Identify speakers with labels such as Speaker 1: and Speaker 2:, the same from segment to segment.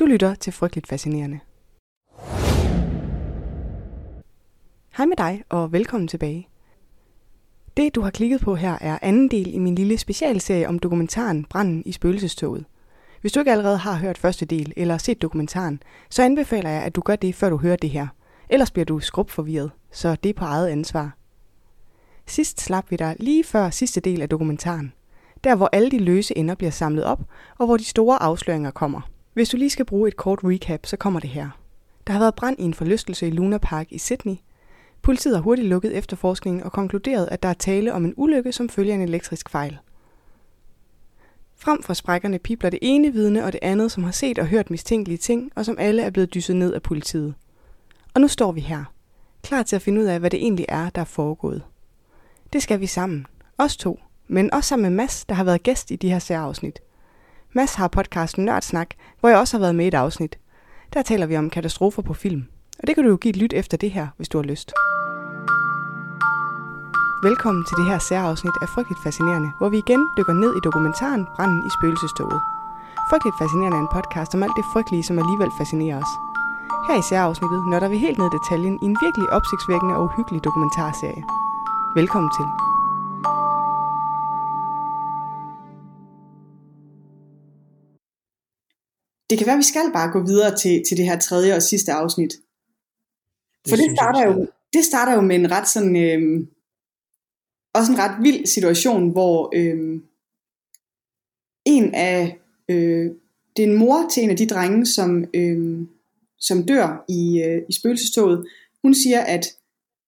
Speaker 1: Du lytter til Frygteligt Fascinerende. Hej med dig, og velkommen tilbage. Det, du har klikket på her, er anden del i min lille specialserie om dokumentaren Branden i spøgelsestoget. Hvis du ikke allerede har hørt første del eller set dokumentaren, så anbefaler jeg, at du gør det, før du hører det her. Ellers bliver du skrubforvirret, så det er på eget ansvar. Sidst slap vi dig lige før sidste del af dokumentaren. Der hvor alle de løse ender bliver samlet op, og hvor de store afsløringer kommer. Hvis du lige skal bruge et kort recap, så kommer det her. Der har været brand i en forlystelse i Luna Park i Sydney. Politiet har hurtigt lukket efterforskningen og konkluderet, at der er tale om en ulykke, som følger en elektrisk fejl. Frem for sprækkerne pipler det ene vidne og det andet, som har set og hørt mistænkelige ting, og som alle er blevet dysset ned af politiet. Og nu står vi her, klar til at finde ud af, hvad det egentlig er, der er foregået. Det skal vi sammen, os to, men også sammen med Mads, der har været gæst i de her særafsnit. Mads har podcasten Nørdsnak, hvor jeg også har været med i et afsnit. Der taler vi om katastrofer på film, og det kan du jo give et lyt efter det her, hvis du har lyst. Velkommen til det her særafsnit af Frygteligt Fascinerende, hvor vi igen dykker ned i dokumentaren Branden i spøgelsestoget. Frygteligt Fascinerende er en podcast om alt det frygtelige, som alligevel fascinerer os. Her i særafsnittet nørder vi helt ned i detaljen i en virkelig opsigtsvækkende og uhyggelig dokumentarserie. Velkommen til.
Speaker 2: Det kan være, at vi skal bare gå videre til, til det her tredje og sidste afsnit. For det, det starter, jo, det starter jo med en ret sådan, øh, også en ret vild situation, hvor øh, en af, øh, det er en mor til en af de drenge, som, øh, som dør i, øh, i spøgelsestoget. Hun siger, at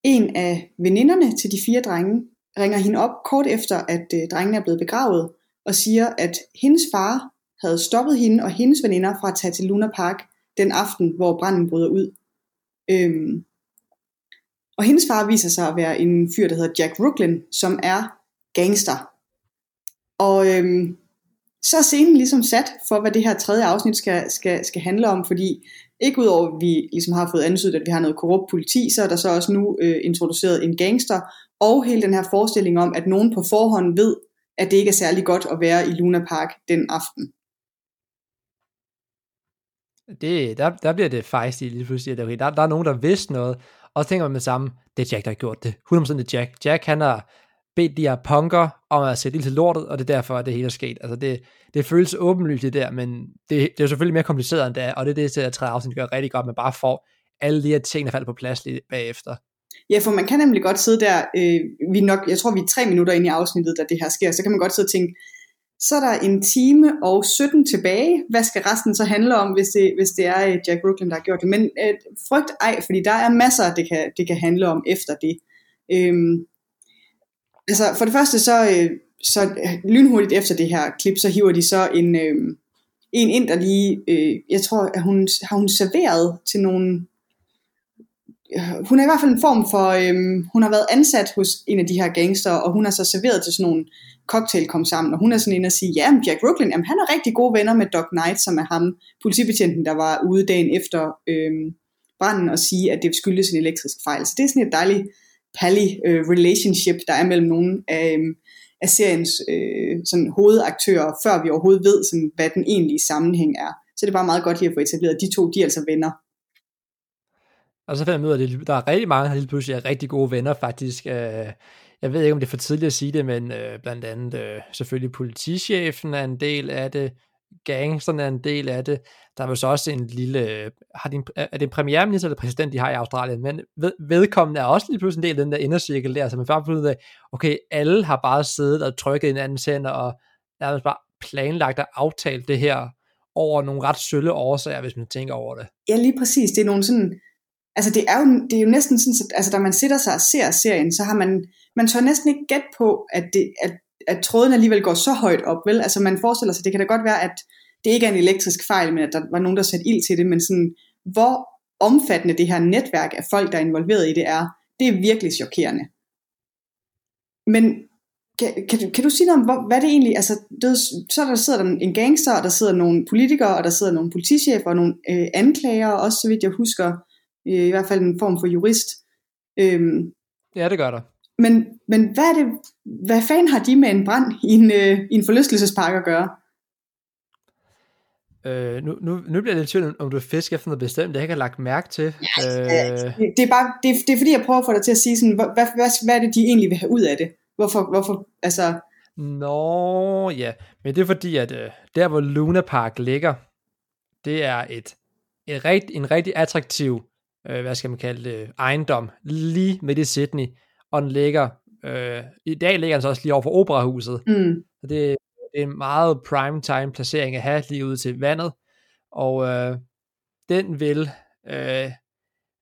Speaker 2: en af veninderne til de fire drenge ringer hende op kort efter, at øh, drengene er blevet begravet, og siger, at hendes far havde stoppet hende og hendes veninder fra at tage til Luna Park den aften, hvor branden bryder ud. Øhm, og hendes far viser sig at være en fyr, der hedder Jack Brooklyn, som er gangster. Og øhm, så er scenen ligesom sat for, hvad det her tredje afsnit skal, skal, skal handle om, fordi ikke udover at vi ligesom har fået ansøgt, at vi har noget korrupt politi, så er der så også nu øh, introduceret en gangster, og hele den her forestilling om, at nogen på forhånd ved, at det ikke er særlig godt at være i Luna Park den aften.
Speaker 3: Det, der, der bliver det faktisk lige pludselig. Der, der, der er nogen, der vidste noget, og så tænker man med samme, det er Jack, der har gjort det. 100% det er Jack. Jack, han har bedt de her punker om at sætte ild til lortet, og det er derfor, at det hele er sket. Altså det, det føles åbenlyst det der, men det, det er selvfølgelig mere kompliceret end det er, og det er det, at tredje afsnit gør rigtig godt, man bare får alle de her ting, der falder på plads lige bagefter.
Speaker 2: Ja, for man kan nemlig godt sidde der, øh, vi nok, jeg tror vi er tre minutter inde i afsnittet, da det her sker, så kan man godt sidde og tænke, så er der en time og 17 tilbage. Hvad skal resten så handle om, hvis det, hvis det er øh, Jack Brooklyn, der har gjort det? Men øh, frygt ej, fordi der er masser, det kan, det kan handle om efter det. Øhm, altså for det første, så, øh, så øh, lynhurtigt efter det her klip, så hiver de så en, øh, en ind, der lige, øh, jeg tror, at hun, har hun serveret til nogle hun er i hvert fald en form for, øhm, hun har været ansat hos en af de her gangster, og hun har så serveret til sådan nogle cocktail kom sammen, og hun er sådan inde og sige, ja, Jack Brooklyn, jamen, han er rigtig gode venner med Doc Knight, som er ham, politibetjenten, der var ude dagen efter øhm, branden, og sige, at det skyldes en elektrisk fejl. Så det er sådan et dejligt pally øh, relationship, der er mellem nogle af, øh, af seriens øh, sådan, hovedaktører, før vi overhovedet ved, sådan, hvad den egentlige sammenhæng er. Så det er bare meget godt lige at få etableret, de to, de er altså venner.
Speaker 3: Og så finder man ud af, at der er rigtig mange, der lige pludselig er rigtig gode venner faktisk. Øh, jeg ved ikke, om det er for tidligt at sige det, men øh, blandt andet øh, selvfølgelig politichefen er en del af det, gangsterne er en del af det. Der er jo så også en lille, øh, har de en, er det en premierminister eller præsident, de har i Australien, men ved, vedkommende er også lige pludselig en del af den der indercirkel der, så man bare ud af, okay, alle har bare siddet og trykket en anden sender, og nærmest bare planlagt og aftalt det her over nogle ret sølle årsager, hvis man tænker over det.
Speaker 2: Ja, lige præcis. Det er nogle sådan altså det er jo, det er jo næsten sådan, at altså, da man sætter sig og ser serien, så har man, man tør næsten ikke gætte på, at, det, at, at tråden alligevel går så højt op, vel? Altså man forestiller sig, det kan da godt være, at det ikke er en elektrisk fejl, men at der var nogen, der satte ild til det, men sådan, hvor omfattende det her netværk af folk, der er involveret i det er, det er virkelig chokerende. Men kan, kan, du, kan du sige noget om, hvor, hvad det egentlig, altså, det, så der sidder der en gangster, og der sidder nogle politikere, og der sidder nogle politichefer, og nogle øh, anklager, også så vidt jeg husker, i hvert fald en form for jurist. Øhm,
Speaker 3: ja, det gør der.
Speaker 2: Men, men hvad, er det, hvad fanden har de med en brand i en, øh, i en forlystelsespark at gøre?
Speaker 3: Øh, nu, nu, nu bliver jeg lidt tvivl, om du er fisk efter noget bestemt, det jeg ikke har lagt mærke til.
Speaker 2: Ja, øh... det, det, er bare, det, det er fordi, jeg prøver at få dig til at sige, sådan, hvad, hvad, hvad er det, de egentlig vil have ud af det? Hvorfor, hvorfor altså...
Speaker 3: Nå, ja, men det er fordi, at øh, der hvor Luna Park ligger, det er et, et rigt, en rigtig attraktiv, øh, hvad skal man kalde det, ejendom, lige midt i Sydney, og den ligger, øh, i dag ligger den så også lige over for operahuset,
Speaker 2: mm.
Speaker 3: så det, det er en meget prime time placering at have lige ud til vandet, og øh, den vil, øh,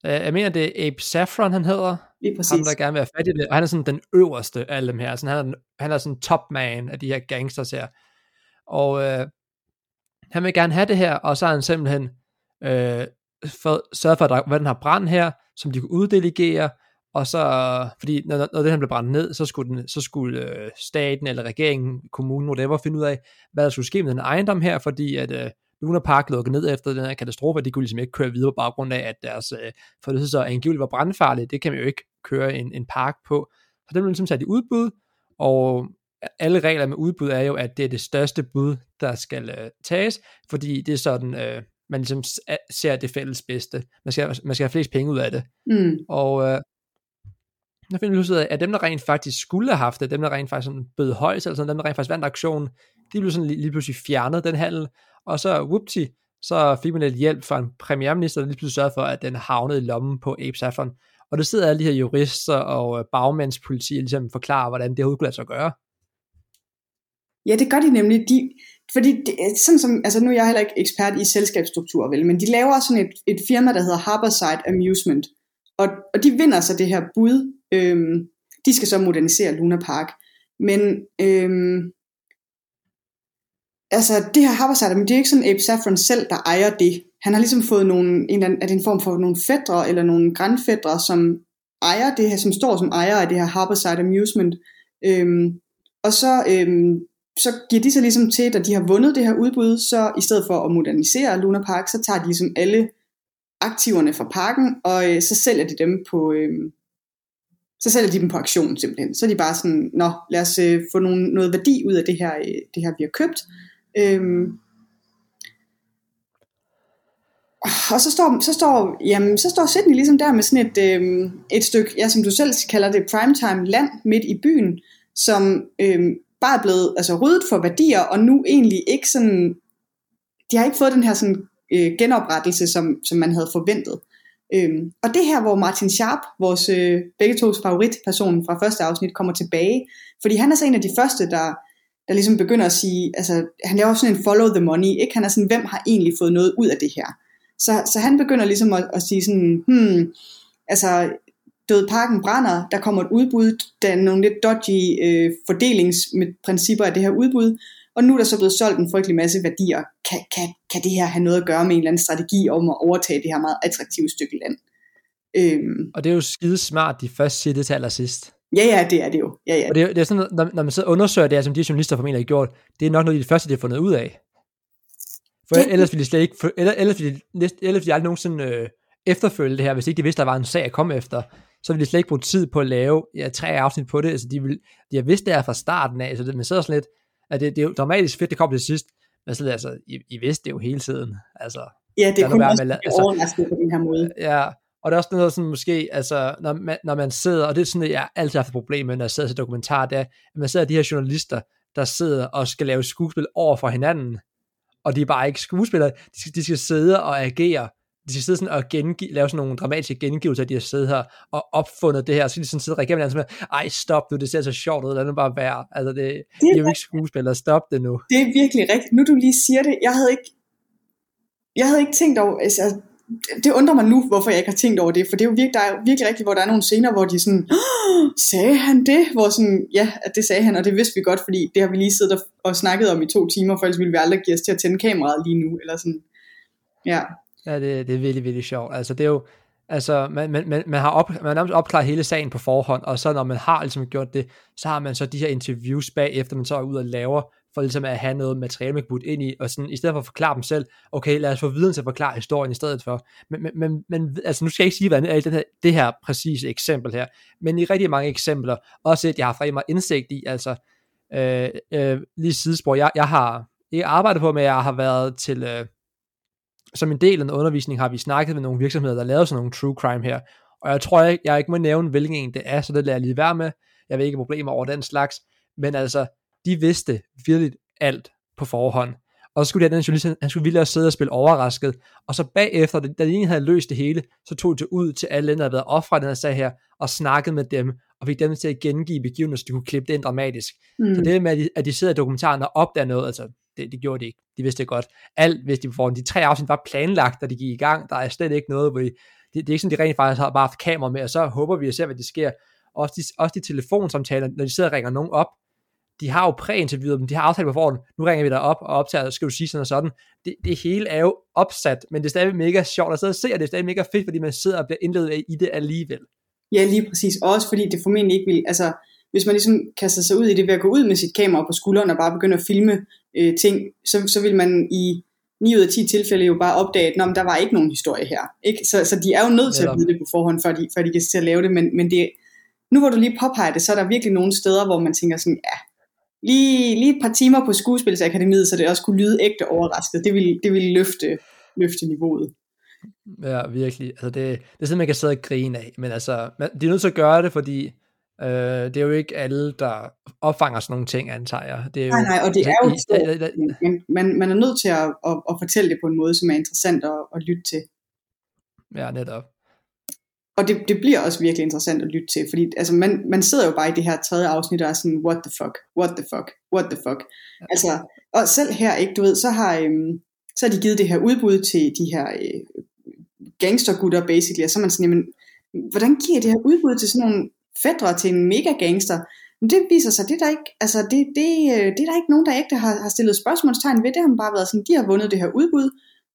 Speaker 3: jeg mener det er Abe Saffron han hedder,
Speaker 2: Lige præcis.
Speaker 3: ham der gerne vil have fat i det, og han er sådan den øverste af dem her, sådan, han, er, han er sådan top man af de her gangsters her, og øh, han vil gerne have det her, og så har han simpelthen øh, for, sørget for, at der, den har brand her, som de kunne uddelegere, og så, fordi når, når den her blev brændt ned, så skulle, den, så skulle øh, staten eller regeringen, kommunen, whatever, finde ud af, hvad der skulle ske med den ejendom her, fordi at øh, Luna Park lukkede ned efter den her katastrofe, de kunne ligesom ikke køre videre på baggrund af, at deres øh, så angiveligt var brandfarlige, det kan man jo ikke køre en, en park på. Så den blev ligesom sat i udbud, og alle regler med udbud er jo, at det er det største bud, der skal øh, tages, fordi det er sådan, øh, man ligesom ser det fælles bedste. Man skal, man skal have flest penge ud af det.
Speaker 2: Mm.
Speaker 3: Og øh, der finder vi ud af, at dem, der rent faktisk skulle have haft det, dem, der rent faktisk sådan bød højt, eller sådan, dem, der rent faktisk vandt aktionen, de blev sådan lige, lige pludselig fjernet, den handel, og så, whoopty, så fik man lidt hjælp fra en premierminister, der lige pludselig sørgede for, at den havnede i lommen på Abe Saffron. Og der sidder alle de her jurister og øh, bagmandspoliti, og ligesom forklarer, hvordan det overhovedet kunne lade sig gøre.
Speaker 2: Ja, det gør de nemlig. De, fordi det, øh, sådan som, altså nu er jeg heller ikke ekspert i selskabsstruktur, vel, men de laver sådan et, et firma, der hedder Harborside Amusement, og, og de vinder så det her bud. Øhm, de skal så modernisere Luna Park. Men øhm, altså det her Harborside, men det er ikke sådan Abe Saffron selv, der ejer det. Han har ligesom fået nogle, en, eller anden, er det en form for nogle fædre, eller nogle grandfædre, som ejer det her, som står som ejer af det her Harborside Amusement. Øhm, og så øhm, så giver de sig ligesom til, da de har vundet det her udbud, så i stedet for at modernisere Luna Park, så tager de ligesom alle aktiverne fra parken, og øh, så sælger de dem på, øh, så sælger de dem på aktion simpelthen. Så er de bare sådan, nå, lad os øh, få nogle, noget værdi ud af det her, øh, det her vi har købt. Øhm, og så står, så står, jamen, så står Sydney ligesom der med sådan et, øh, et stykke, ja, som du selv kalder det, primetime land midt i byen, som øh, bare er blevet altså, ryddet for værdier, og nu egentlig ikke sådan, de har ikke fået den her sådan, øh, genoprettelse, som, som man havde forventet. Øhm, og det her, hvor Martin Sharp, vores øh, begge tos favoritperson fra første afsnit, kommer tilbage, fordi han er så en af de første, der, der ligesom begynder at sige, altså han laver sådan en follow the money, ikke? han er sådan, hvem har egentlig fået noget ud af det her? Så, så han begynder ligesom at, at sige sådan, hmm, altså død parken brænder, der kommer et udbud, der er nogle lidt dodgy øh, fordelingsprincipper af det her udbud, og nu er der så blevet solgt en frygtelig masse værdier. Kan, kan, kan det her have noget at gøre med en eller anden strategi om at overtage det her meget attraktive stykke land?
Speaker 3: Øhm. Og det er jo skide smart, de først siger det til allersidst.
Speaker 2: Ja, ja, det er det jo. Ja, ja.
Speaker 3: Og det, er, det er sådan, når, når man så undersøger det, som de journalister formentlig har gjort, det er nok noget af det første, de har fundet ud af. For det, ellers ville de slet ikke, for, ellers, ellers ville de, ellers ville de aldrig nogensinde øh, efterfølge det her, hvis ikke de vidste, der var en sag at komme efter så vil de slet ikke bruge tid på at lave ja, tre afsnit på det, altså de, vil, de har vidst det her fra starten af, så det, man sidder sådan lidt, at det, det er jo dramatisk fedt, det kommer til sidst, men så altså, I, I vidste det jo hele tiden, altså.
Speaker 2: Ja, det er kun også med, altså, overrasket på den her måde.
Speaker 3: Ja, og det er også noget sådan måske, altså, når man, når man sidder, og det er sådan, jeg altid har haft et problem med, når jeg sidder til dokumentar, det er, at man sidder de her journalister, der sidder og skal lave skuespil over for hinanden, og de er bare ikke skuespillere, de skal, de skal sidde og agere de skal sidde sådan og gengive, lave sådan nogle dramatiske gengivelser, de har siddet her og opfundet det her, og så de sådan sidde og reagere med, ej stop nu, det ser så sjovt ud, lad nu bare være, altså det, det er jo ikke skuespillere, stop det nu.
Speaker 2: Det er virkelig rigtigt, nu du lige siger det, jeg havde ikke, jeg havde ikke tænkt over, altså, det undrer mig nu, hvorfor jeg ikke har tænkt over det, for det er jo virkelig, der er virkelig rigtigt, hvor der er nogle scener, hvor de sådan, sagde han det? Hvor sådan, ja, at det sagde han, og det vidste vi godt, fordi det har vi lige siddet og snakket om i to timer, for ellers ville vi aldrig give os til at tænde kameraet lige nu, eller sådan, ja.
Speaker 3: Ja, det, det er virkelig, virkelig sjovt. Altså, det er jo, altså, man, man, man, man har op, man har nærmest opklaret hele sagen på forhånd, og så når man har ligesom gjort det, så har man så de her interviews bagefter, man så er ud og laver, for ligesom at have noget materiale, man kan putte ind i, og sådan, i stedet for at forklare dem selv, okay, lad os få viden til at forklare historien i stedet for. Men, men, men, men altså, nu skal jeg ikke sige, hvad er i det her, det her præcise eksempel her, men i rigtig mange eksempler, også et, jeg har rigtig meget indsigt i, altså, øh, øh, lige sidespor, jeg, jeg har ikke arbejdet på, men jeg har været til, øh, som en del af en undervisning har vi snakket med nogle virksomheder, der lavede sådan nogle true crime her, og jeg tror ikke, jeg ikke må nævne, hvilken en det er, så det lader jeg lige være med. Jeg vil ikke problemer over den slags, men altså, de vidste virkelig alt på forhånd. Og så skulle den journalist, han skulle vildt sidde og spille overrasket, og så bagefter, da de egentlig havde løst det hele, så tog de det ud til alle, der havde været ofre den her sag her, og snakkede med dem, og fik dem til at gengive begivenheder, så de kunne klippe det ind dramatisk. Mm. Så det med, at de, at de sidder i dokumentaren og opdager noget, altså det, det gjorde de ikke. De vidste det godt. Alt hvis de på forhånd. De tre afsnit var planlagt, da de gik i gang. Der er slet ikke noget, hvor de, det, det er ikke sådan, de rent faktisk har bare haft kamera med, og så håber vi at se, hvad der sker. Også de, også de telefonsamtaler, når de sidder og ringer nogen op, de har jo præinterviewet dem, de har aftalt på forhånd, nu ringer vi dig op og optager, skal du sige sådan og sådan. Det, det hele er jo opsat, men det er stadig mega sjovt at sidde og se, og det er stadig mega fedt, fordi man sidder og bliver indledet i det alligevel.
Speaker 2: Ja, lige præcis. Også fordi det formentlig ikke vil, altså hvis man ligesom kaster sig ud i det ved at gå ud med sit kamera på skulderen og bare begynde at filme øh, ting, så, så vil man i 9 ud af 10 tilfælde jo bare opdage, at der var ikke nogen historie her. Ikke? Så, så de er jo nødt til at vide det på forhånd, før de, før de kan til at lave det, men, men det, nu hvor du lige påpeger det, så er der virkelig nogle steder, hvor man tænker sådan, ja, lige, lige et par timer på skuespilsakademiet, så det også kunne lyde ægte overrasket. Det ville, det ville løfte, løfte niveauet.
Speaker 3: Ja, virkelig. Altså det, det er sådan, man kan sidde og grine af, men altså, man, de er nødt til at gøre det, fordi Øh, det er jo ikke alle, der opfanger sådan nogle ting, antager jeg. Det er
Speaker 2: jo, nej, nej, og det er jo stort, men man, man er nødt til at, at, at fortælle det på en måde, som er interessant at, at lytte til.
Speaker 3: Ja, netop.
Speaker 2: Og det, det bliver også virkelig interessant at lytte til, fordi altså, man, man sidder jo bare i det her tredje afsnit og er sådan, what the fuck, what the fuck, what the fuck. Ja. Altså, og selv her, ikke, du ved, så har, øhm, så har de givet det her udbud til de her øh, gangstergutter, basically, og så er man sådan, jamen, hvordan giver det her udbud til sådan nogle fædre til en mega gangster, men det viser sig, det er der ikke, altså det, det, øh, det er der ikke nogen, der ikke har, har stillet spørgsmålstegn ved, det har bare været sådan, de har vundet det her udbud,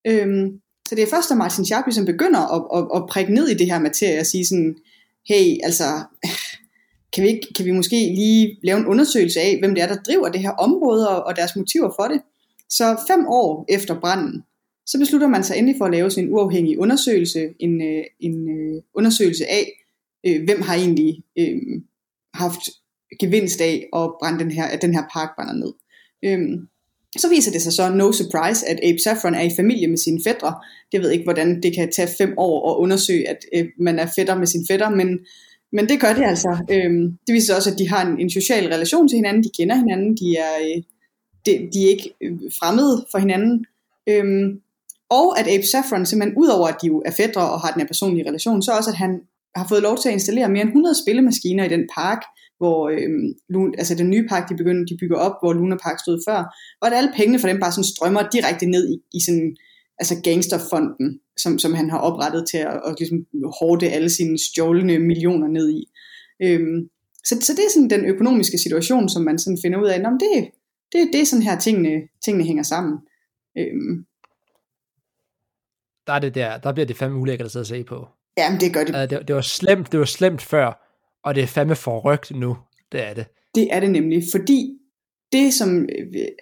Speaker 2: øhm, så det er først, da Martin Schaap som begynder at, at, at prikke ned i det her materie og sige sådan, hey, altså, kan vi, ikke, kan vi måske lige lave en undersøgelse af, hvem det er, der driver det her område og, og deres motiver for det. Så fem år efter branden, så beslutter man sig endelig for at lave sådan en uafhængig undersøgelse, en, øh, en øh, undersøgelse af, øh, hvem har egentlig øh, haft gevinst af at brænde den her, at den her park brænder ned. Øh, så viser det sig så, no surprise, at Abe Saffron er i familie med sine fædre. Jeg ved ikke, hvordan det kan tage fem år at undersøge, at øh, man er fætter med sine fætter, men, men det gør det altså. Øhm, det viser sig også, at de har en, en social relation til hinanden, de kender hinanden, de er, øh, de, de er ikke øh, fremmede for hinanden. Øhm, og at Abe Saffron simpelthen, udover at de jo er fædre og har den her personlige relation, så også at han har fået lov til at installere mere end 100 spillemaskiner i den park, hvor øh, altså den nye park, de, begynder, de bygger op, hvor Luna Park stod før, og at alle pengene for dem bare sådan strømmer direkte ned i, i sådan, altså gangsterfonden, som, som han har oprettet til at, at ligesom hårde alle sine stjålne millioner ned i. Øhm, så, så det er sådan den økonomiske situation, som man sådan finder ud af, Nå, det, det, det er sådan her, tingene, tingene hænger sammen. Øhm.
Speaker 3: Der er det der, der bliver det fandme ulækkert at sidde og se på.
Speaker 2: Jamen, det gør det.
Speaker 3: Uh, det, det, var slemt, det var slemt før, og det er fandme forrygt nu. Det er det.
Speaker 2: Det er det nemlig, fordi det som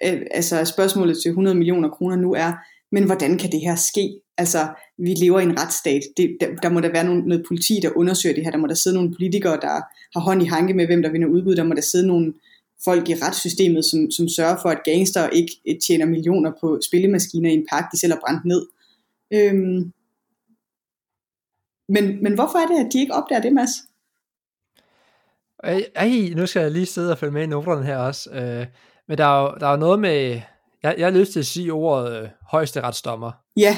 Speaker 2: øh, altså spørgsmålet til 100 millioner kroner nu er, men hvordan kan det her ske? Altså, vi lever i en retsstat. Det, der, der må der være nogle, noget politi, der undersøger det her. Der må der sidde nogle politikere, der har hånd i hanke med, hvem der vinder udbud. Der må der sidde nogle folk i retssystemet, som, som sørger for, at gangster ikke tjener millioner på spillemaskiner i en park, de selv har brændt ned. Øhm, men, men hvorfor er det, at de ikke opdager det, Mads?
Speaker 3: Ej, nu skal jeg lige sidde og følge med i noterne her også. Øh, men der er, jo, der er noget med, jeg, jeg har lyst til at sige ordet øh, højeste retsdommer.
Speaker 2: Ja,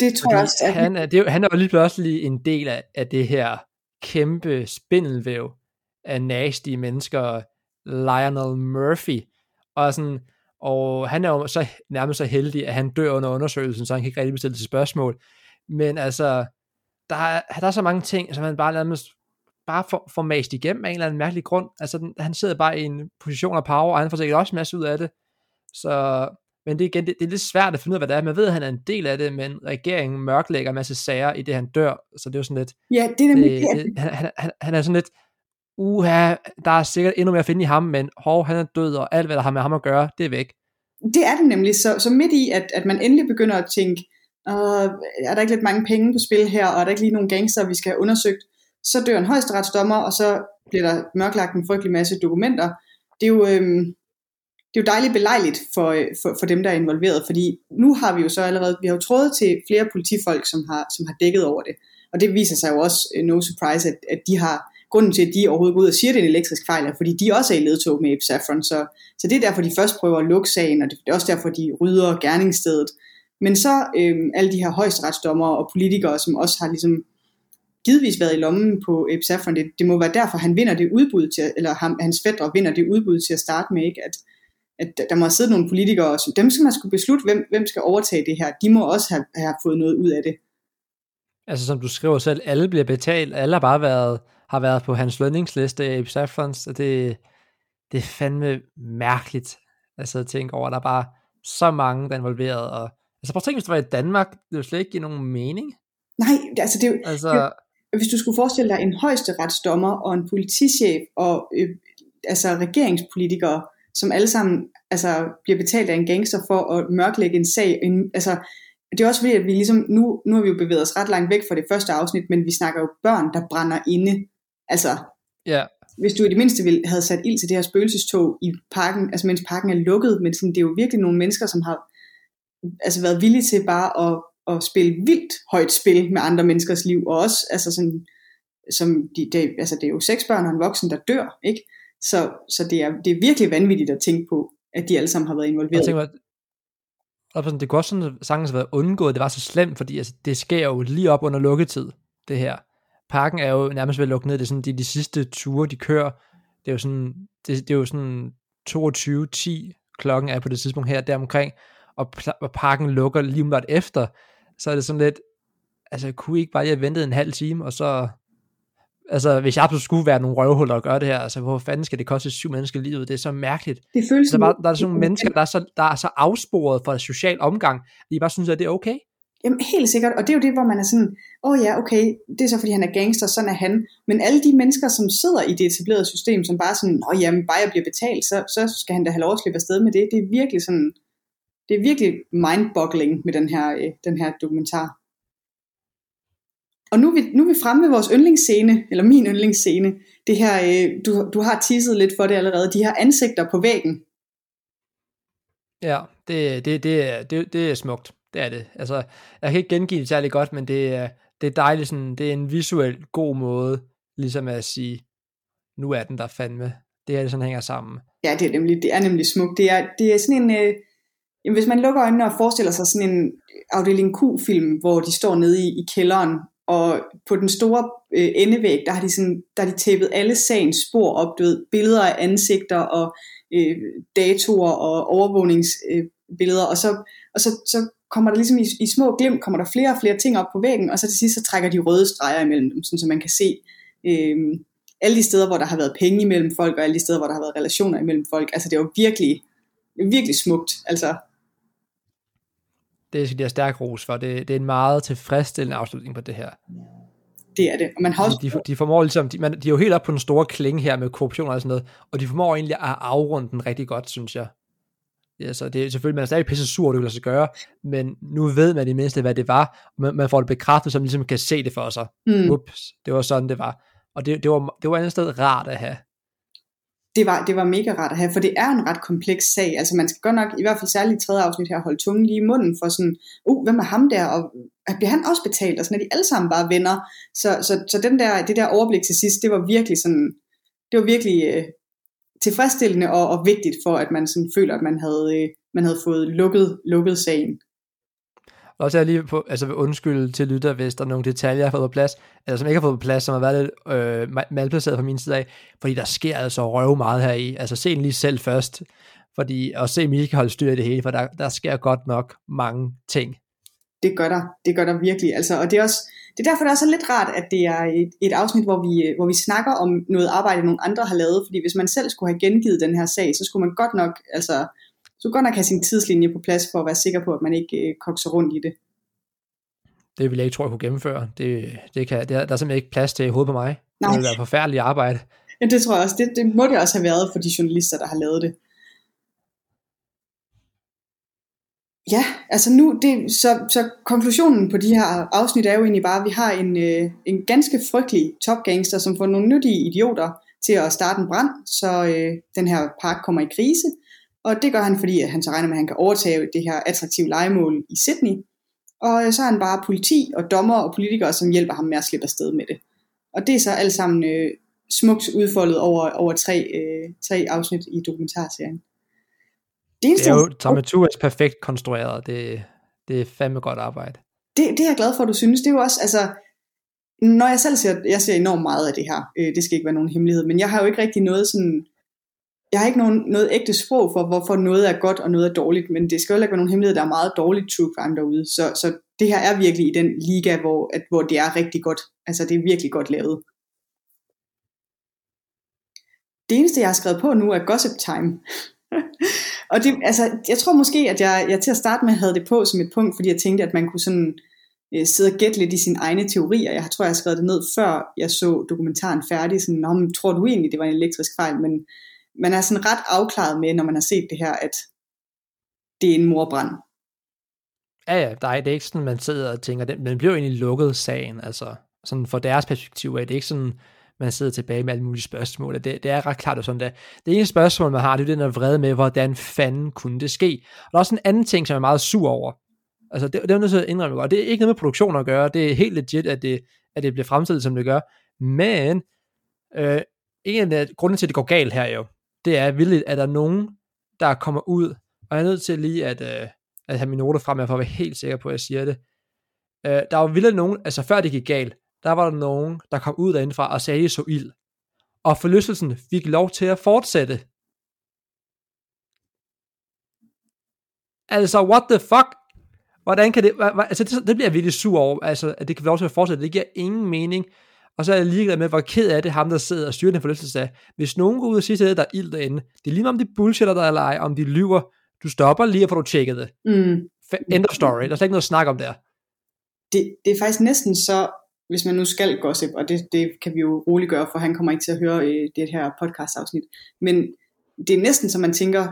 Speaker 2: det tror Fordi jeg også.
Speaker 3: Han er, det, han er jo lige pludselig en del af, af det her kæmpe spindelvæv af nasty mennesker, Lionel Murphy. Og, sådan, og han er jo så nærmest så heldig, at han dør under undersøgelsen, så han kan ikke rigtig bestille til spørgsmål. Men altså, der er, der er så mange ting, som han bare nærmest bare får, får mast igennem af en eller anden mærkelig grund. Altså, den, han sidder bare i en position af power, og han får sikkert også en masse ud af det. Så, men det, igen, det, det er lidt svært at finde ud af, hvad det er. Man ved, at han er en del af det, men regeringen mørklægger en masse sager i det, han dør. Så det er jo sådan lidt...
Speaker 2: Ja, det er nemlig
Speaker 3: det, det, han, han, han, er sådan lidt... Uha, der er sikkert endnu mere at finde i ham, men hov, han er død, og alt, hvad der har med ham at gøre, det er væk.
Speaker 2: Det er det nemlig. Så, så midt i, at, at man endelig begynder at tænke, øh, er der ikke lidt mange penge på spil her, og er der ikke lige nogle gangster, vi skal have undersøgt, så dør en højesteretsdommer, og så bliver der mørklagt en frygtelig masse dokumenter. Det er jo, øh, det er jo dejligt belejligt for, øh, for, for dem, der er involveret, fordi nu har vi jo så allerede, vi har jo trådet til flere politifolk, som har, som har dækket over det. Og det viser sig jo også, øh, no surprise, at, at de har, grunden til, at de overhovedet går ud og siger, at det er en elektrisk fejl, er, fordi de også er i ledtog med Abe Saffron. Så, så det er derfor, de først prøver at lukke sagen, og det er også derfor, de rydder gerningsstedet. Men så øh, alle de her højesteretsdommere og politikere, som også har ligesom givetvis været i lommen på Abe Saffron, det, det må være derfor, han vinder det udbud til, eller ham, hans fætter vinder det udbud til at starte med, ikke? At, at der må have siddet nogle politikere, som dem skal man skulle beslutte, hvem, hvem skal overtage det her, de må også have, have fået noget ud af det.
Speaker 3: Altså som du skriver selv, alle bliver betalt, alle har bare været, har været på hans lønningsliste Abe Saffrons, og det, det er fandme mærkeligt, altså at tænke over, at der er bare så mange, der er involveret, og altså prøv at tænke, hvis det var i Danmark, det ville slet ikke give nogen mening.
Speaker 2: Nej, altså det er jo, altså, det, hvis du skulle forestille dig en højesteretsdommer og en politichef og øh, altså regeringspolitikere, som alle sammen altså, bliver betalt af en gangster for at mørklægge en sag. En, altså, det er også fordi, at vi ligesom, nu, nu har vi jo bevæget os ret langt væk fra det første afsnit, men vi snakker jo børn, der brænder inde. Altså,
Speaker 3: ja.
Speaker 2: hvis du i det mindste ville, havde sat ild til det her spøgelsestog i parken, altså mens parken er lukket, men sådan, det er jo virkelig nogle mennesker, som har altså, været villig til bare at, at spille vildt højt spil med andre menneskers liv, og også altså sådan, som de, det, altså det er jo seks børn og en voksen, der dør, ikke? Så, så det, er, det er virkelig vanvittigt at tænke på, at de alle sammen har været involveret. Jeg
Speaker 3: tænker, det kunne også sådan sagtens have været undgået, det var så slemt, fordi altså, det sker jo lige op under lukketid, det her. Parken er jo nærmest ved at lukke ned, det er sådan de, de sidste ture, de kører, det er jo sådan, det, det er jo sådan 22.10 klokken er på det tidspunkt her, deromkring, og, og parken lukker lige umiddelbart efter, så er det sådan lidt, altså kunne I ikke bare have ventet en halv time, og så Altså, hvis jeg absolut skulle være nogle røvhuller og gøre det her, altså, hvor fanden skal det koste syv mennesker livet? Det er så mærkeligt.
Speaker 2: Det føles
Speaker 3: der, bare, der er sådan nogle mennesker, der er, så, der er så afsporet for social omgang, at de bare synes, at det er okay.
Speaker 2: Jamen, helt sikkert, og det er jo det, hvor man er sådan, åh oh, ja, okay, det er så fordi han er gangster, sådan er han. Men alle de mennesker, som sidder i det etablerede system, som bare sådan, åh jamen, bare jeg bliver betalt, så, så skal han da have lov at slippe afsted med det. Det er virkelig sådan, det er virkelig mindboggling med den her, øh, den her dokumentar. Og nu er, vi, nu er vi fremme ved vores yndlingsscene, eller min yndlingsscene. Det her, øh, du, du har teaset lidt for det allerede, de her ansigter på væggen.
Speaker 3: Ja, det, det, det, det, det er smukt. Det er det. Altså, jeg kan ikke gengive det særlig godt, men det er, det er dejligt, sådan, det er en visuel god måde, ligesom at sige, nu er den der fandme. Det er det sådan hænger sammen.
Speaker 2: Ja, det er nemlig, det er nemlig smukt. Det er, det er sådan en, øh, jamen, hvis man lukker øjnene og forestiller sig sådan en afdeling Q-film, hvor de står nede i, i kælderen og på den store øh, endevæg, der har de, sådan, der har de tæppet alle sagens spor op, du ved, billeder af ansigter og øh, datoer og overvågningsbilleder, øh, og, så, og så, så kommer der ligesom i, i små glimt, kommer der flere og flere ting op på væggen, og så til sidst så trækker de røde streger imellem dem, sådan, så man kan se øh, alle de steder, hvor der har været penge imellem folk, og alle de steder, hvor der har været relationer imellem folk. Altså det er jo virkelig, virkelig smukt. Altså,
Speaker 3: det skal de have stærk ros for. Det, det er en meget tilfredsstillende afslutning på det her.
Speaker 2: Det er det. Og man har også...
Speaker 3: de, de, de formår ligesom, de, man, de er jo helt op på den store klinge her med korruption og sådan noget, og de formår egentlig at afrunde den rigtig godt, synes jeg. Ja, så det er selvfølgelig, man er stadig pisse sur, det vil sig gøre, men nu ved man i mindste, hvad det var, og man, man får det bekræftet, så man ligesom kan se det for sig. Mm. Ups, det var sådan, det var. Og det, det, var, det var et andet sted rart at have
Speaker 2: det var, det var mega rart at have, for det er en ret kompleks sag. Altså man skal godt nok, i hvert fald særligt i tredje afsnit her, holde tungen lige i munden for sådan, uh, hvem er ham der, og øh, bliver han også betalt, og sådan er de alle sammen bare venner. Så, så, så den der, det der overblik til sidst, det var virkelig sådan, det var virkelig øh, tilfredsstillende og, og vigtigt for, at man sådan føler, at man havde, øh, man havde fået lukket, lukket sagen.
Speaker 3: Og så er jeg lige på, altså undskylde til lytter, hvis der er nogle detaljer, jeg har fået på plads, eller som ikke har fået på plads, som har været lidt øh, malplaceret fra min side af, fordi der sker altså røv meget her i. Altså se den lige selv først, fordi, og se Mika holde styr i det hele, for der, der sker godt nok mange ting.
Speaker 2: Det gør der, det gør der virkelig. Altså, og det er også, det er derfor, det er så lidt rart, at det er et, et afsnit, hvor vi, hvor vi snakker om noget arbejde, nogle andre har lavet, fordi hvis man selv skulle have gengivet den her sag, så skulle man godt nok, altså, så godt nok have sin tidslinje på plads for at være sikker på, at man ikke øh, kokser rundt i det.
Speaker 3: Det vil jeg ikke tro, jeg kunne gennemføre. Det, det kan, det er, der er simpelthen ikke plads til i hovedet på mig. Nej. Det vil være forfærdeligt arbejde.
Speaker 2: Ja, det tror jeg også. Det, det må det også have været for de journalister, der har lavet det. Ja, altså nu, det, så, så konklusionen på de her afsnit er jo egentlig bare, at vi har en, øh, en ganske frygtelig topgangster, som får nogle nyttige idioter til at starte en brand, så øh, den her park kommer i krise, Og det gør han, fordi han så regner med, at han kan overtage det her attraktive legemål i Sydney. Og så er han bare politi og dommer og politikere, som hjælper ham med at slippe afsted med det. Og det er så alt sammen øh, smukt udfoldet over, over tre, øh, tre afsnit i dokumentarserien.
Speaker 3: Det, eneste, det er jo dramaturgisk perfekt konstrueret. Det, det er fandme godt arbejde.
Speaker 2: Det, det er jeg glad for, at du synes. Det er jo også, altså, når jeg selv ser, jeg ser enormt meget af det her, øh, det skal ikke være nogen hemmelighed, men jeg har jo ikke rigtig noget sådan, jeg har ikke nogen, noget ægte sprog for, hvorfor noget er godt og noget er dårligt, men det skal jo ikke være nogen hemmelighed, der er meget dårligt true crime derude, så, så det her er virkelig i den liga, hvor, at, hvor det er rigtig godt, altså det er virkelig godt lavet. Det eneste, jeg har skrevet på nu, er Gossip Time. og det, altså, jeg tror måske, at jeg, jeg til at starte med havde det på som et punkt, fordi jeg tænkte, at man kunne sådan øh, sidde og gætte lidt i sine egne teorier. Jeg tror, jeg har skrevet det ned, før jeg så dokumentaren færdig. Sådan, Nå, tror du egentlig, det var en elektrisk fejl? Men man er sådan ret afklaret med, når man har set det her, at det er en morbrand.
Speaker 3: Ja, ja, der er, det er ikke sådan, man sidder og tænker, den, den bliver jo egentlig lukket sagen, altså sådan fra deres perspektiv er det ikke sådan, man sidder tilbage med alle mulige spørgsmål. Det, det er ret klart og sådan der. Det ene spørgsmål, man har, det er den der vrede med, hvordan fanden kunne det ske? Og der er også en anden ting, som jeg er meget sur over. Altså, det, det er nødt til at indrømme godt. Det er ikke noget med produktion at gøre. Det er helt legit, at det, at det bliver fremstillet, som det gør. Men, øh, en af grundene til, at det går galt her jo, det er vildt, at der er nogen, der kommer ud, og jeg er nødt til lige at, øh, at have mine noter frem, for at være helt sikker på, at jeg siger det. Øh, der var vildt nogen, altså før det gik galt, der var der nogen, der kom ud derindefra og sagde, at så ild. Og forlystelsen fik lov til at fortsætte. Altså, what the fuck? Hvordan kan det, altså det, det bliver jeg virkelig sur over, altså, at det kan være lov til at fortsætte. Det giver ingen mening. Og så er jeg ligeglad med, hvor ked af det ham, der sidder og styrer den forlystelse af. Hvis nogen går ud og siger til dig, der er ild derinde, det er lige om de bullshitter der eller ej, om de lyver. Du stopper lige og får du tjekket det. Mm. End of story. Der er slet ikke noget at snakke om der.
Speaker 2: Det, det er faktisk næsten så hvis man nu skal gossip, og det, det kan vi jo roligt gøre, for han kommer ikke til at høre øh, det her podcast afsnit, men det er næsten så man tænker,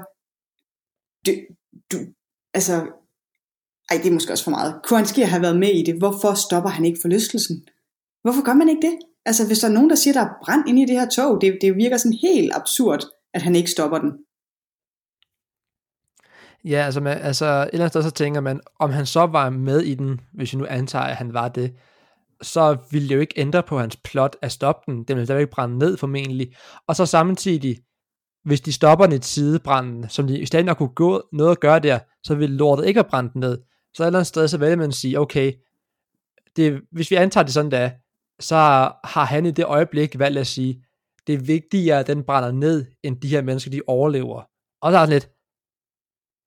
Speaker 2: du, du, altså, ej det er måske også for meget, kunne han have været med i det, hvorfor stopper han ikke forlystelsen? Hvorfor gør man ikke det? Altså hvis der er nogen, der siger, der er brand inde i det her tog, det, det virker sådan helt absurd, at han ikke stopper den.
Speaker 3: Ja, altså, man, altså et eller andet sted så tænker man, om han så var med i den, hvis vi nu antager, at han var det, så ville det jo ikke ændre på hans plot at stoppe den. Den ville stadigvæk brænde ned formentlig. Og så samtidig, hvis de stopper den i sidebranden, som de i stedet nok kunne gå noget at gøre der, så ville lortet ikke have brændt ned. Så et eller andet sted, så vælger man at sige, okay, det, hvis vi antager det sådan der, så har han i det øjeblik valgt at sige, det er vigtigere, at den brænder ned, end de her mennesker, de overlever. Og så er det lidt,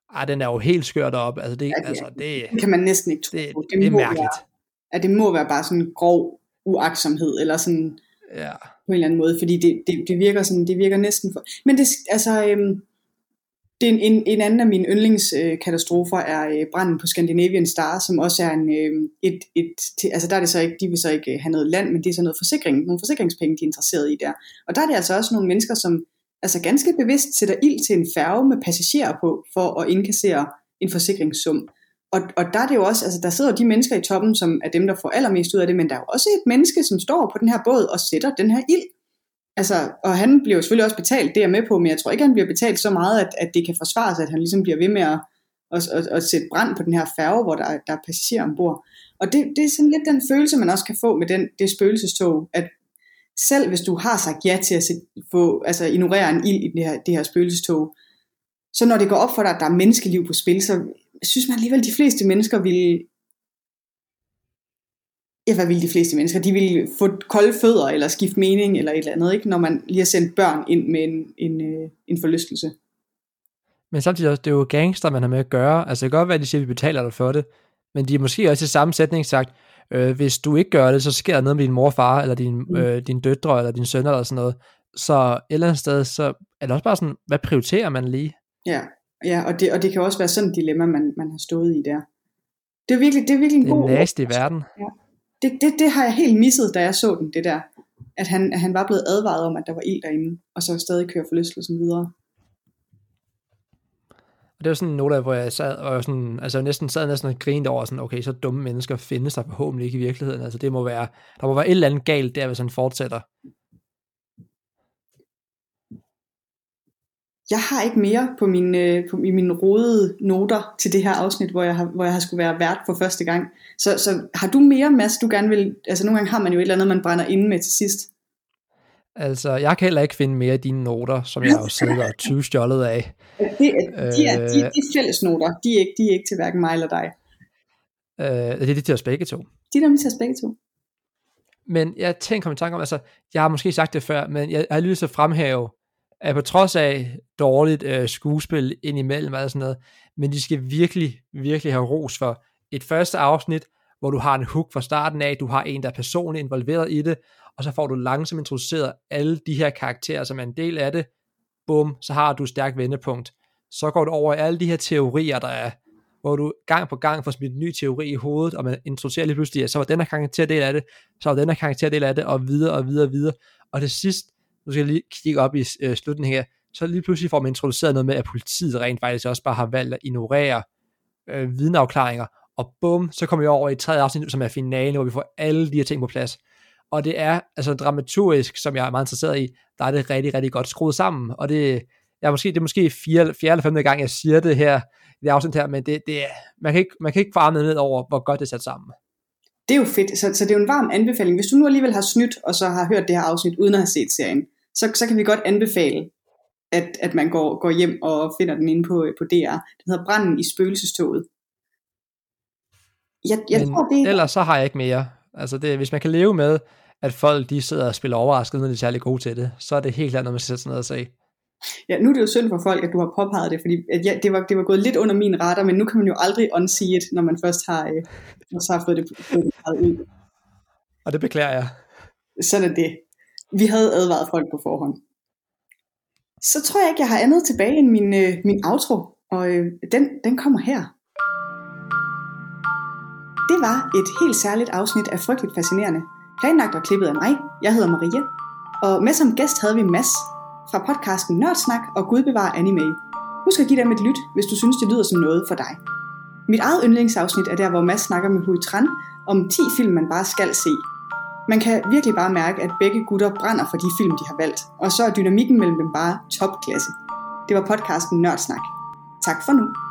Speaker 3: ah, den er jo helt skørt op. Altså det, ja, det, altså, det,
Speaker 2: det kan man næsten ikke tro.
Speaker 3: Det, det, det er mærkeligt. Være
Speaker 2: at det må være bare sådan en grov uaksomhed, eller sådan
Speaker 3: ja.
Speaker 2: på en eller anden måde, fordi det, det, det virker sådan, det virker næsten for, men det, altså, øhm, det en, en, en anden af mine yndlingskatastrofer er øh, branden på Scandinavian Star, som også er en, øh, et, et, til, altså der er det så ikke, de vil så ikke øh, have noget land, men det er så noget forsikring, nogle forsikringspenge, de er interesseret i der. Og der er det altså også nogle mennesker, som altså ganske bevidst sætter ild til en færge med passagerer på, for at indkassere en forsikringssum. Og, og der er det jo også, altså der sidder jo de mennesker i toppen, som er dem, der får allermest ud af det, men der er jo også et menneske, som står på den her båd og sætter den her ild. Altså, og han bliver jo selvfølgelig også betalt, det er jeg med på, men jeg tror ikke, han bliver betalt så meget, at, at det kan forsvares, at han ligesom bliver ved med at, at, at, at sætte brand på den her færge, hvor der, der er passagerer ombord. Og det, det er sådan lidt den følelse, man også kan få med den, det spøgelsestog, at selv hvis du har sagt ja til at se, få, altså ignorere en ild i det her, det her spøgelsestog, så når det går op for dig, at der er menneskeliv på spil, så synes man alligevel, at de fleste mennesker ville ja, hvad vil de fleste mennesker? De vil få kolde fødder, eller skifte mening, eller et eller andet, ikke? når man lige har sendt børn ind med en, en, øh, en forlystelse.
Speaker 3: Men samtidig også, det er jo gangster, man har med at gøre. Altså det kan godt være, at de siger, at vi betaler dig for det, men de har måske også i samme sætning sagt, øh, hvis du ikke gør det, så sker der noget med din mor og far, eller din, mm. øh, din døtre, eller din søn, eller sådan noget. Så et eller andet sted, så er det også bare sådan, hvad prioriterer man lige?
Speaker 2: Ja, ja og, det, og det kan også være sådan et dilemma, man, man har stået i der. Det er virkelig, det er virkelig en
Speaker 3: det
Speaker 2: god...
Speaker 3: Det er i verden.
Speaker 2: Ja. Det, det, det har jeg helt misset, da jeg så den, det der. At han, at han var blevet advaret om, at der var ild derinde, og så stadig kører forlystelsen videre.
Speaker 3: Og det var sådan noget, hvor jeg sad og sådan, altså næsten sad næsten og grinede over sådan, okay, så dumme mennesker findes der forhåbentlig ikke i virkeligheden. Altså det må være, der må være et eller andet galt der, hvis han fortsætter.
Speaker 2: Jeg har ikke mere på mine, øh, på, i mine rodede noter til det her afsnit, hvor jeg har, hvor jeg har skulle være vært for første gang. Så, så har du mere, Mads, du gerne vil... Altså nogle gange har man jo et eller andet, man brænder inde med til sidst.
Speaker 3: Altså, jeg kan heller ikke finde mere af dine noter, som jeg har jo siddet og 20 stjålet af.
Speaker 2: Det, de, er, de, er, de er fælles noter. De er, ikke, de er ikke til hverken mig eller dig.
Speaker 3: Øh, det er de til os begge to.
Speaker 2: De er nemlig til os begge to.
Speaker 3: Men jeg tænker mig tanke om, altså, jeg har måske sagt det før, men jeg har lyst til at fremhæve, at på trods af dårligt øh, skuespil indimellem og sådan noget, men de skal virkelig, virkelig have ros for et første afsnit, hvor du har en hook fra starten af, du har en, der er personligt involveret i det, og så får du langsomt introduceret alle de her karakterer, som er en del af det, bum, så har du et stærkt vendepunkt. Så går du over i alle de her teorier, der er, hvor du gang på gang får smidt en ny teori i hovedet, og man introducerer lige pludselig, at så var den her karakter del af det, så var den her karakter del af det, og videre og videre og videre. Og til sidst, nu skal jeg lige kigge op i øh, slutningen her, så lige pludselig får man introduceret noget med, at politiet rent faktisk også bare har valgt at ignorere øh, vidneafklaringer, og bum, så kommer vi over i tredje afsnit, som er finalen, hvor vi får alle de her ting på plads. Og det er, altså dramaturgisk, som jeg er meget interesseret i, der er det rigtig, rigtig godt skruet sammen, og det, jeg måske, det er måske fjerde, fjerde eller femte gang, jeg siger det her, i det afsnit her, men det, det, man, kan ikke, man kan ikke få ned over, hvor godt det er sat sammen.
Speaker 2: Det er jo fedt, så, så det er jo en varm anbefaling. Hvis du nu alligevel har snydt, og så har hørt det her afsnit, uden at have set serien, så, så kan vi godt anbefale, at, at man går, går hjem og finder den inde på, på DR. Den hedder Branden i spøgelsestoget.
Speaker 3: Jeg, jeg Men tror, det... ellers så har jeg ikke mere. Altså det, hvis man kan leve med, at folk de sidder og spiller overrasket, når de er særlig gode til det, så er det helt klart, når man sætter sig ned og se.
Speaker 2: Ja, nu er det jo synd for folk, at du har påpeget det, fordi at ja, det, var, det var gået lidt under min radar, men nu kan man jo aldrig unsee it, når man først har, øh, først har fået det, fået det ud.
Speaker 3: Og det beklager jeg.
Speaker 2: Sådan er det. Vi havde advaret folk på forhånd. Så tror jeg ikke, jeg har andet tilbage end min, øh, min outro, og øh, den, den kommer her. Det var et helt særligt afsnit af Frygteligt Fascinerende. Planlagt og klippet af mig. Jeg hedder Maria. Og med som gæst havde vi Mads fra podcasten Nørdsnak og Gud bevarer anime. Husk at give dem et lyt, hvis du synes, det lyder som noget for dig. Mit eget yndlingsafsnit er der, hvor Mads snakker med Hui Tran om 10 film, man bare skal se. Man kan virkelig bare mærke, at begge gutter brænder for de film, de har valgt, og så er dynamikken mellem dem bare topklasse. Det var podcasten Nørdsnak. Tak for nu.